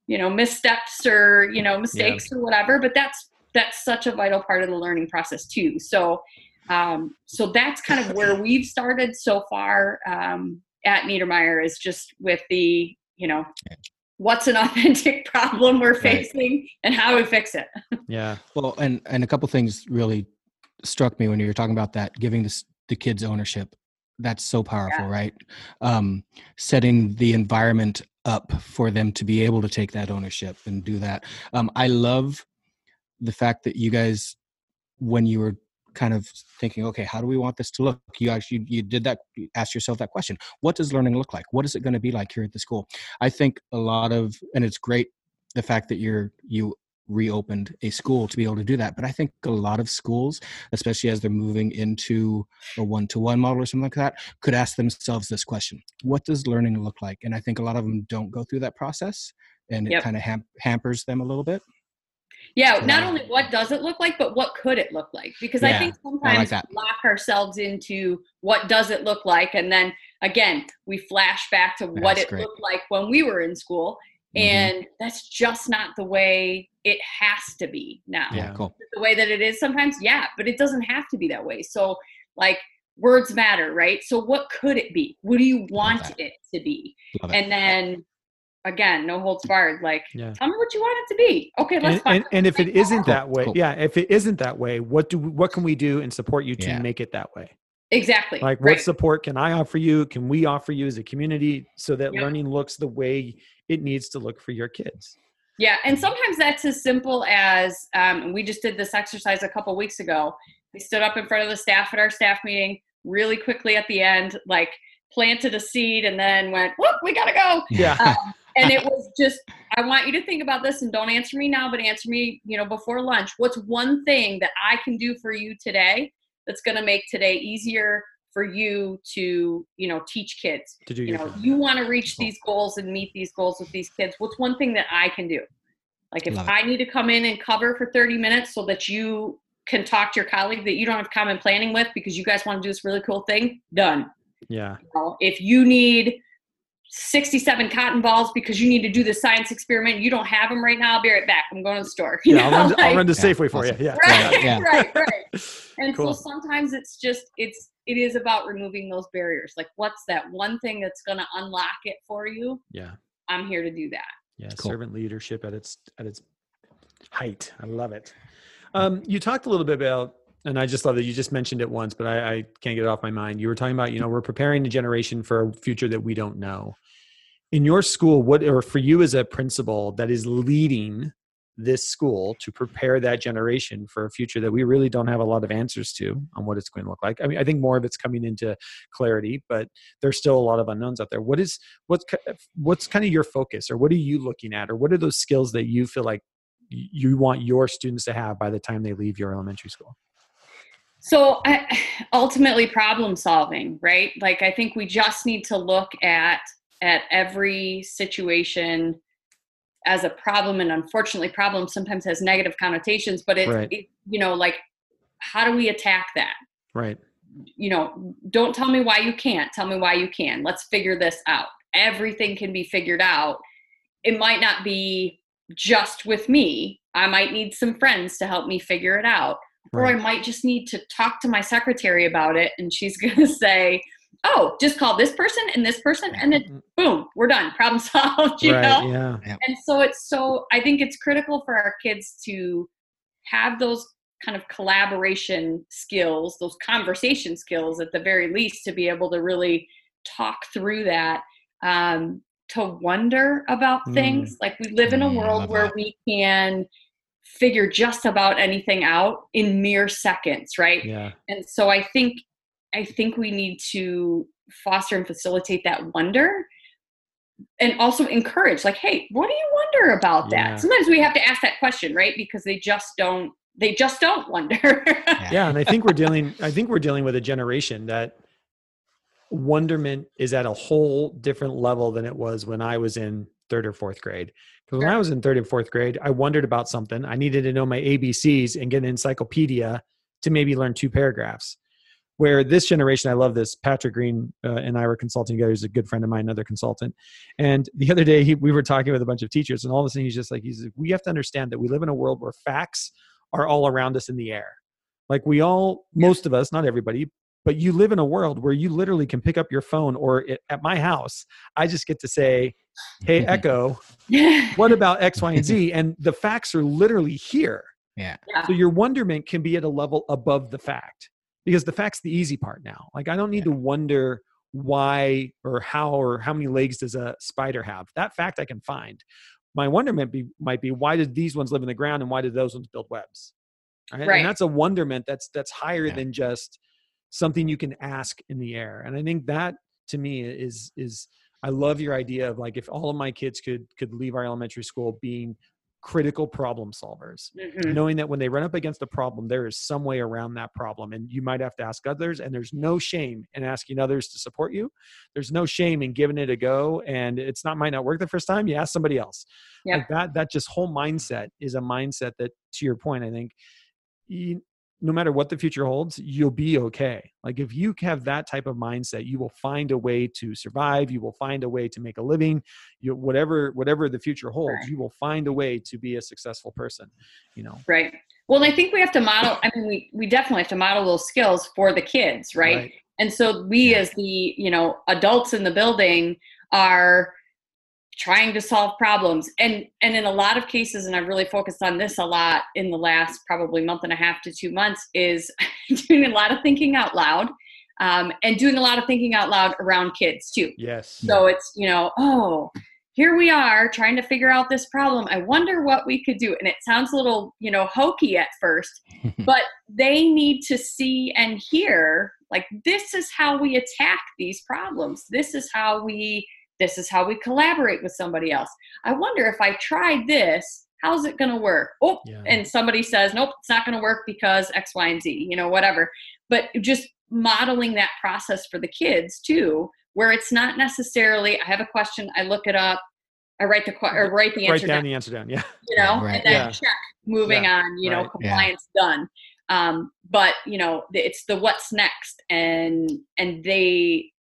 you know missteps or you know mistakes yeah. or whatever but that's that's such a vital part of the learning process too so um, so that's kind of where we've started so far um, at Niedermeyer is just with the you know what's an (laughs) authentic problem we're facing right. and how we fix it. (laughs) Yeah. Well and and a couple things really struck me when you were talking about that giving the, the kids ownership. That's so powerful yeah. right? Um, setting the environment up for them to be able to take that ownership and do that. Um, i love the fact that you guys when you were kind of thinking, okay, how do we want this to look? You actually you did that, you asked yourself that question. What does learning look like? What is it going to be like here at the school? I think a lot of, and it's great the fact that you're you reopened a school to be able to do that. But I think a lot of schools, especially as they're moving into a one to one model or something like that, could ask themselves this question What does learning look like? And I think a lot of them don't go through that process and it yep. kind of ham- hampers them a little bit. Yeah, not only what does it look like, but what could it look like? Because yeah, I think sometimes I like we lock ourselves into what does it look like, and then again we flash back to what it great. looked like when we were in school, mm-hmm. and that's just not the way it has to be now. Yeah, cool. The way that it is sometimes, yeah, but it doesn't have to be that way. So, like, words matter, right? So, what could it be? What do you want it to be? And then again, no holds barred. Like, yeah. tell me what you want it to be. Okay, let's. And, and, and if it isn't that way, cool. yeah, if it isn't that way, what do what can we do and support you to yeah. make it that way? Exactly. Like, right. what support can I offer you? Can we offer you as a community so that yep. learning looks the way it needs to look for your kids? Yeah, and sometimes that's as simple as um, we just did this exercise a couple weeks ago. We stood up in front of the staff at our staff meeting really quickly at the end, like planted a seed, and then went, "Whoop, we gotta go!" Yeah. Um, and it was just, I want you to think about this, and don't answer me now, but answer me, you know, before lunch. What's one thing that I can do for you today that's going to make today easier for you to you know teach kids? To do you know you want to reach these goals and meet these goals with these kids. What's one thing that i can do? Like if i need to come in and cover for 30 minutes so that you can talk to your colleague that you don't have common planning with because you guys want to do this really cool thing done. Yeah. You know, if you need 67 cotton balls because you need to do the science experiment. You don't have them right now. I'll be right back. I'm going to the store. (laughs) You yeah, I'll run, like, I'll run, to Safeway for you. Yeah. Right, yeah. (laughs) right, right. (laughs) And cool. so sometimes it's just, it's, it is about removing those barriers. Like what's that one thing that's going to unlock it for you? Yeah. I'm here to do that. Yeah. Cool. Servant leadership at its, at its height. I love it. Um, you talked a little bit about and I just love that you just mentioned it once, but I, I, can't get it off my mind. You were talking about, you know, we're preparing a generation for a future that we don't know in your school what or for you as a principal that is leading this school to prepare that generation for a future that we really don't have a lot of answers to on what it's going to look like. I mean, I think more of it's coming into clarity, but there's still a lot of unknowns out there. What is what's what's kind of your focus, or what are you looking at, or what are those skills that you feel like you want your students to have by the time they leave your elementary school? So I, (sighs) ultimately, problem solving, right? Like I think we just need to look at at every situation as a problem and unfortunately problem sometimes has negative connotations but it, right. it, you know like how do we attack that? Right. You know don't tell me why you can't tell me why you can. Let's figure this out. Everything can be figured out. It might not be just with me. I might need some friends to help me figure it out. Right. or i might just need to talk to my secretary about it and she's (laughs) going to say oh, just call this person and this person, and then mm-hmm. boom, we're done. Problem (laughs) solved. You right, know. Yeah. And so it's so I think it's critical for our kids to have those kind of collaboration skills, those conversation skills at the very least, to be able to really talk through that. Um, to wonder about mm. things. Like we live in a mm, world where that. we can figure just about anything out in mere seconds, right? Yeah. And so I think I think we need to foster and facilitate that wonder and also encourage like hey what do you wonder about that? Yeah. sometimes we have to ask that question right? Because they just don't they just don't wonder. Yeah. And i think we're dealing i think we're dealing with a generation that wonderment is at a whole different level than it was when i was in third or fourth grade. Because sure. when i was in third and fourth grade i wondered about something. I needed to know my abcs and get an encyclopedia to maybe learn two paragraphs where this generation i love this patrick green uh, and i were consulting together. He's a good friend of mine another consultant. And the other day he, we were talking with a bunch of teachers and all of a sudden he's just like he's like, we have to understand that we live in a world where facts are all around us in the air. Like we all most of us not everybody but you live in a world where you literally can pick up your phone or it, at my house i just get to say hey (laughs) echo what (laughs) about x y and z? And the facts are literally here. Yeah. yeah. so your wonderment can be at a level above the fact because the fact's the easy part now. Like I don't need yeah. to wonder why or how or how many legs does a spider have. That fact I can find. My wonderment be, might be why did these ones live in the ground and why did those ones build webs? right? right. and that's a wonderment that's that's higher yeah. than just something you can ask in the air and i think that to me is is i love your idea of like if all of my kids could could leave our elementary school being critical problem solvers mm-hmm. knowing that when they run up against a problem there is some way around that problem and you might have to ask others and there's no shame in asking others to support you there's no shame in giving it a go and it's not might not work the first time you ask somebody else yeah. like that that just whole mindset is a mindset that to your point i think you, no matter what the future holds, you'll be okay. Like if you have that type of mindset, you will find a way to survive. You will find a way to make a living. You whatever whatever the future holds, right. you will find a way to be a successful person. You know. Right. Well, I think we have to model. I mean, we we definitely have to model those skills for the kids, right? right. And so we, as the you know adults in the building, are trying to solve problems. And and in a lot of cases and i've really focused on this a lot in the last probably month and a half to two months is (laughs) doing a lot of thinking out loud um, and doing a lot of thinking out loud around kids too. Yes. So it's you know oh here we are trying to figure out this problem. I wonder what we could do. And it sounds a little you know hokey at first (laughs) but they need to see and hear like this is how we attack these problems. This is how we this is how we collaborate with somebody else. I wonder if I tried this, how's it going to work? Oh, yeah. and somebody says, nope, it's not going to work because X, Y, and Z, you know, whatever. But just modeling that process for the kids too, where it's not necessarily, I have a question, I look it up, I write the or write the answer write down, down. the answer down, yeah. You know, right. and then yeah. check, moving yeah. on, you know, right. compliance done. Um, but you know, it's the what's next, and and they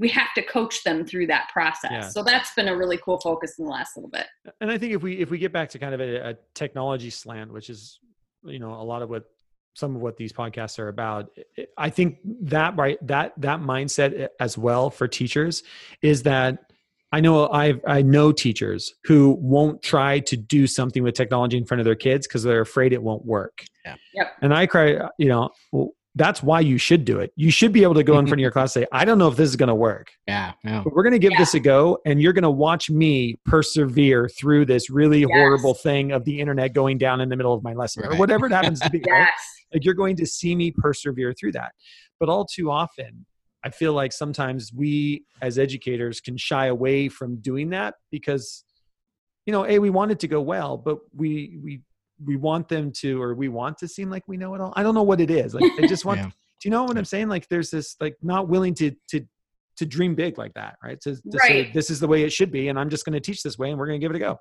we have to coach them through that process. Yeah. So that's been a really cool focus in the last little bit. And I think if we if we get back to kind of a, a technology slant, which is you know a lot of what some of what these podcasts are about i think that right that that mindset eh, as well for teachers is that i know i i know teachers who won't try to do something with technology in front of their kids because they're afraid it won't work yeah. yep. and i cry you know that's why you should do it. You should be able to go in mm-hmm. front of your class and say, I don't know if this is going to work. Yeah. No. But we're going to give yeah. this a go. And you're going to watch me persevere through this really yes. horrible thing of the internet going down in the middle of my lesson right. or whatever it happens to be. yes. right? Like you're going to see me persevere through that. But all too often, I feel like sometimes we as educators can shy away from doing that because, you know, A, we want it to go well, but we, we, we want them to or we want to seem like we know it all i don't know what it is like they just (laughs) want yeah. do you know what i'm saying like there's this like not willing to to to dream big like that right to, to right. say this is the way it should be and i'm just going to teach this way and we're going to give it a go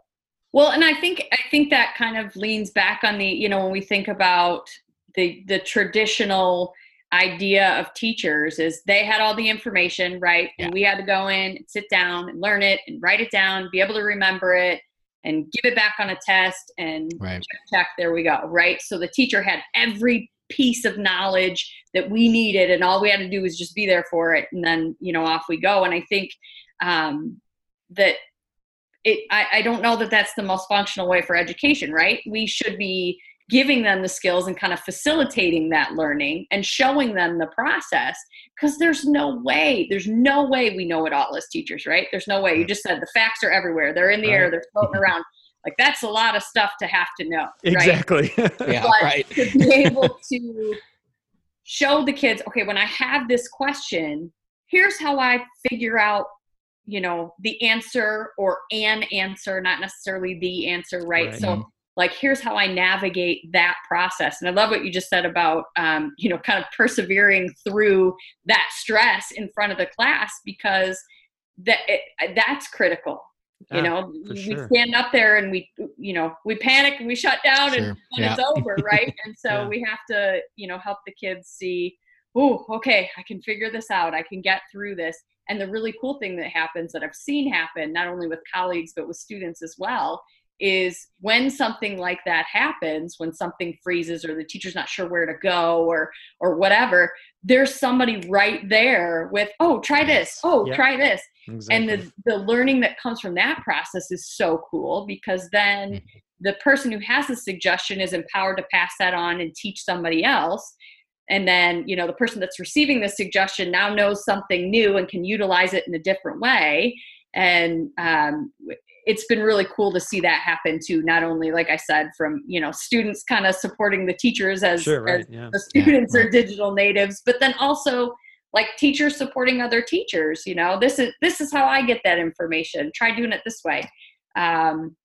well and i think i think that kind of leans back on the you know when we think about the the traditional idea of teachers is they had all the information right yeah. and we had to go in and sit down and learn it and write it down be able to remember it and give it back on a test and right. check, check, there we go, right? So the teacher had every piece of knowledge that we needed, and all we had to do was just be there for it, and then you know off we go. And I think um, that it, I, I don't know that that's the most functional way for education, right? We should be giving them the skills and kind of facilitating that learning and showing them the process because there's no way there's no way we know it all as teachers right? There's no way. You just said the facts are everywhere. They're in the right. air they're floating around. Like that's a lot of stuff to have to know exactly. (laughs) Yeah but right. to be able to show the kids okay when i have this question here's how i figure out you know the answer or an answer not necessarily the answer right, right. so mm-hmm like here's how i navigate that process and i love what you just said about um, you know kind of persevering through that stress in front of the class because that it, that's critical you know we sure. stand up there and we you know we panic and we shut down sure. and, and yeah. it's (laughs) over right and so yeah. we have to you know help the kids see oh okay i can figure this out i can get through this and the really cool thing that happens that i've seen happen not only with colleagues but with students as well is when something like that happens when something freezes or the teacher's not sure where to go or or whatever there's somebody right there with oh try this oh yep. try this exactly. and the the learning that comes from that process is so cool because then mm-hmm. the person who has the suggestion is empowered to pass that on and teach somebody else and then you know the person that's receiving the suggestion now knows something new and can utilize it in a different way and um, it's been really cool to see that happen too. Not only, like I said, from you know students kind of supporting the teachers as, sure, right, as yeah. the students yeah, right. are digital natives, but then also like teachers supporting other teachers. You know, this is this is how I get that information. Try doing it this way. Um,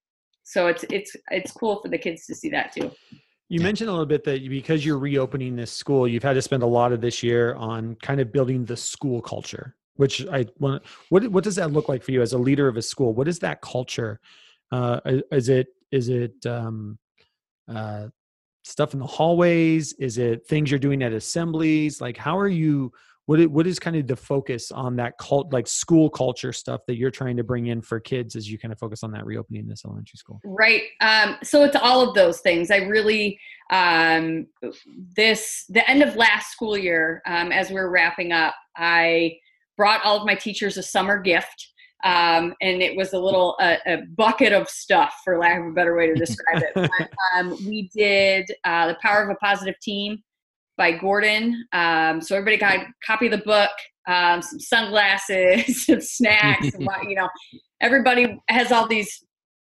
so it's it's it's cool for the kids to see that too. You mentioned a little bit that because you're reopening this school, you've had to spend a lot of this year on kind of building the school culture. Which I want. What what does that look like for you as a leader of a school? What is that culture? Uh, is it is it um, uh, stuff in the hallways? Is it things you're doing at assemblies? Like, how are you? what what is kind of the focus on that cult like school culture stuff that you're trying to bring in for kids as you kind of focus on that reopening this elementary school right um, so it's all of those things i really um, this the end of last school year um, as we we're wrapping up i brought all of my teachers a summer gift um, and it was a little a, a, bucket of stuff for lack of a better way to describe it (laughs) but, um, we did uh, the power of a positive team by Gordon. Um, so everybody got a copy of the book, um, some sunglasses, (laughs) some snacks. you know, everybody has all these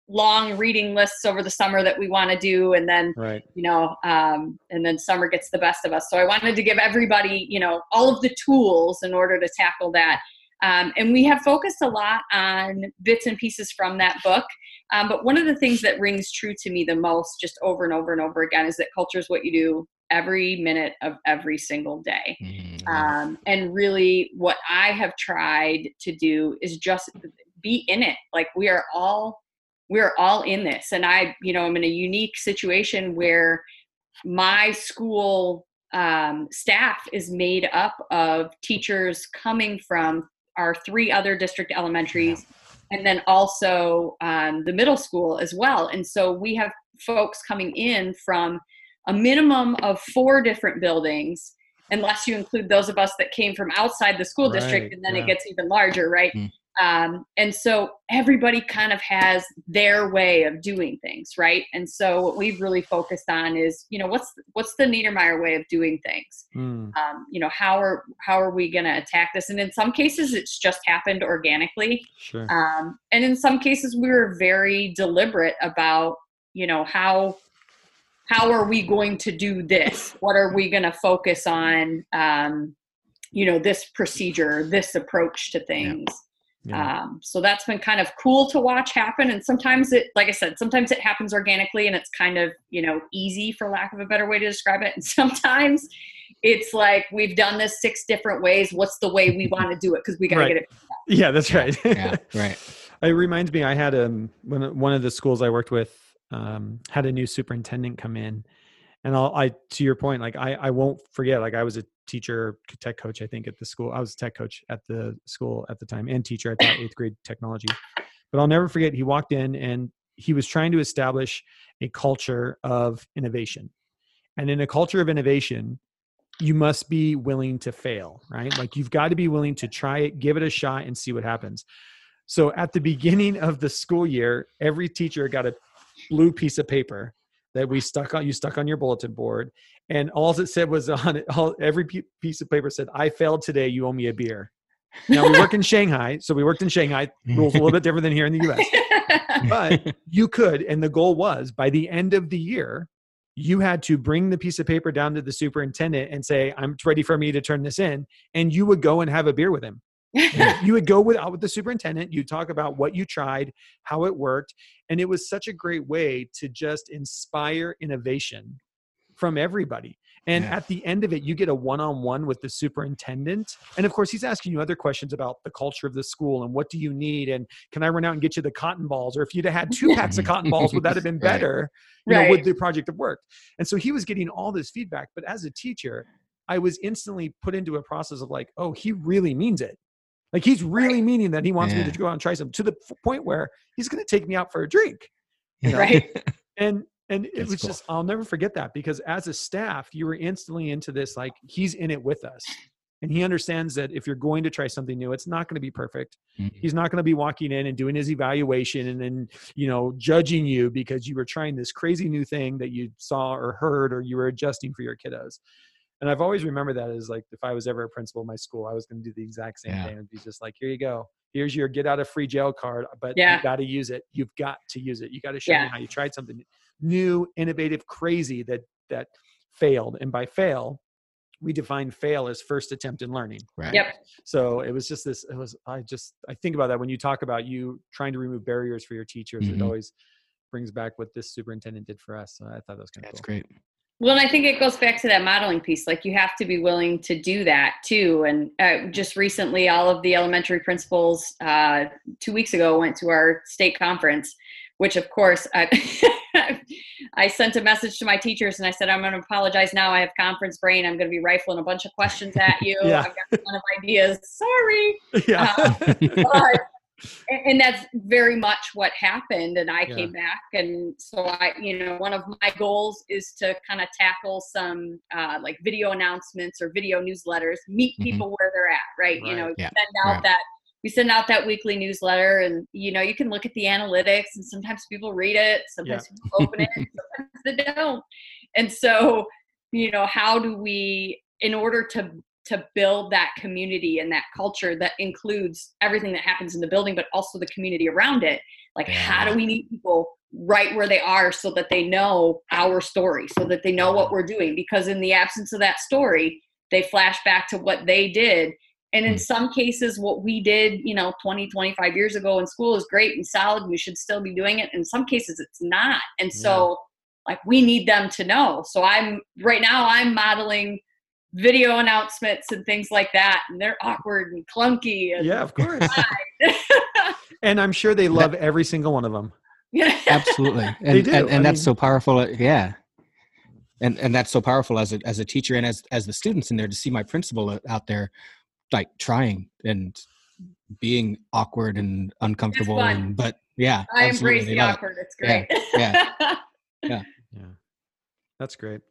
long reading lists over the summer that we want to do, and then right. you know, um, and then summer gets the best of us. So I wanted to give everybody, you know, all of the tools in order to tackle that. Um, and we have focused a lot on bits and pieces from that book. Um, but one of the things that rings true to me the most, just over and over and over again, is that culture is what you do every minute of every single day. Mm-hmm. Um, and really, what I have tried to do is just be in it. Like we are all we are all in this, and I, you know, I'm in a unique situation where my school um, staff is made up of teachers coming from our three other district elementaries. And then also um, the middle school as well. And so we have folks coming in from a minimum of four different buildings unless you include those of us that came from outside the school right, district and then yeah. it gets even larger right mm. Um, and so everybody kind of has their way of doing things right and so what we've really focused on is you know what's what's the niedermeyer way of doing things mm. um, you know how are how are we going to attack this and in some cases it's just happened organically sure. um, and in some cases we were very deliberate about you know how how are we going to do this? What are we going to focus on? Um, you know, this procedure, this approach to things. Yeah. Yeah. Um, so that's been kind of cool to watch happen. And sometimes it, like I said, sometimes it happens organically and it's kind of, you know, easy for lack of a better way to describe it. (laughs) And sometimes it's like we've done this six different ways. What's the way we (laughs) want to do it? Because we got to right. get it. Yeah, that's right. yeah, right. (laughs) It reminds me, I had um when one of the schools I worked with um, had a new superintendent come in and I'll, I, to your point, like I, I won't forget, like I was a teacher, tech coach, I think at the school, I was a tech coach at the school at the time and teacher at that eighth grade technology, but I'll never forget. He walked in and he was trying to establish a culture of innovation and in a culture of innovation, you must be willing to fail, right? Like you've got to be willing to try it, give it a shot and see what happens. So at the beginning of the school year, every teacher got a blue piece of paper that we stuck on you stuck on your bulletin board and all it said was on it all, every piece of paper said i failed today you owe me a beer. Now we work in (laughs) shanghai so we worked in shanghai rules a little bit different than here in the us (laughs) but you could and the goal was by the end of the year you had to bring the piece of paper down to the superintendent and say i'm ready for me to turn this in and you would go and have a beer with him (laughs) you would go with, out with the superintendent you talk about what you tried how it worked and it was such a great way to just inspire innovation from everybody and yeah. at the end of it you get a one-on-one with the superintendent and of course he's asking you other questions about the culture of the school and what do you need and can i run out and get you the cotton balls or if you'd have had two packs of cotton balls would that have (laughs) been better right. you know would the project have worked and so he was getting all this feedback but as a teacher i was instantly put into a process of like oh he really means it like he's really right. meaning that he wants yeah. me to go out and try some to the point where he's going to take me out for a drink. You know? Right. (laughs) and and it That's was cool. just I'll never forget that because as a staff, you were instantly into this like he's in it with us. And he understands that if you're going to try something new, it's not going to be perfect. Mm-hmm. He's not going to be walking in and doing his evaluation and then, you know, judging you because you were trying this crazy new thing that you saw or heard or you were adjusting for your kiddos. And I've always remembered that as like if I was ever a principal in my school, I was going to do the exact same yeah. thing. It'd be just like, here you go. Here's your get out of free jail card, but yeah. you got to use it. You've got to use it. You got to show yeah. me how you tried something new, innovative, crazy that that failed. And by fail, we define fail as first attempt in learning. Right. Yep. So it was just this. It was. I just. I think about that when you talk about you trying to remove barriers for your teachers. Mm-hmm. It always brings back what this superintendent did for us. So I thought that was kind of That's cool. great. Well, and I think it goes back to that modeling piece. Like you have to be willing to do that too. And uh, just recently, all of the elementary principals uh, two weeks ago went to our state conference, which of course I, (laughs) I sent a message to my teachers and I said, I'm going to apologize now. I have conference brain. I'm going to be rifling a bunch of questions at you. (laughs) yeah. I've got a ton of ideas. Sorry. (laughs) Yeah. Uh, but and that's very much what happened and i yeah. came back and so i you know one of my goals is to kind of tackle some uh, like video announcements or video newsletters meet mm-hmm. people where they're at right, right. you know yeah. send out right. that we send out that weekly newsletter and you know you can look at the analytics and sometimes people read it sometimes yeah. people open it sometimes they don't and so you know how do we in order to to build that community and that culture that includes everything that happens in the building but also the community around it like yeah. how do we meet people right where they are so that they know our story so that they know what we're doing because in the absence of that story they flash back to what they did and in hmm. some cases what we did you know 20 25 years ago in school is great and solid we should still be doing it in some cases it's not and so yeah. like we need them to know so i'm right now i'm modeling video announcements and things like that and they're awkward and clunky and yeah of course. (laughs) (laughs) And i'm sure they love every single one of them. Yeah (laughs) absolutely and, and, and, and that's mean, so powerful uh, yeah. And and that's so powerful as a as a teacher and as as the students in there to see my principal uh, out there like trying and being awkward and uncomfortable and but yeah i embrace the awkward it. it's great. yeah yeah, yeah. yeah. that's great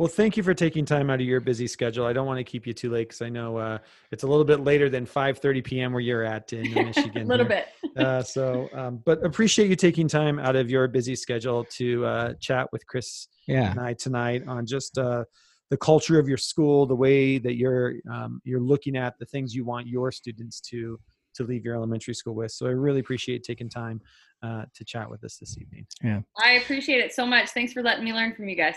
well, thank you for taking time out of your busy schedule. I don't want to keep you too late because I know uh, it's a little bit later than 5:30 p.m. where you're at in (laughs) Michigan. a little here. bit. uh, so, um, but appreciate you taking time out of your busy schedule to uh, chat with Chris yeah. and I tonight on just uh, the culture of your school, the way that you're um, you're looking at the things you want your students to to leave your elementary school with. So, I really appreciate taking time uh, to chat with us this evening. Yeah, I appreciate it so much. Thanks for letting me learn from you guys.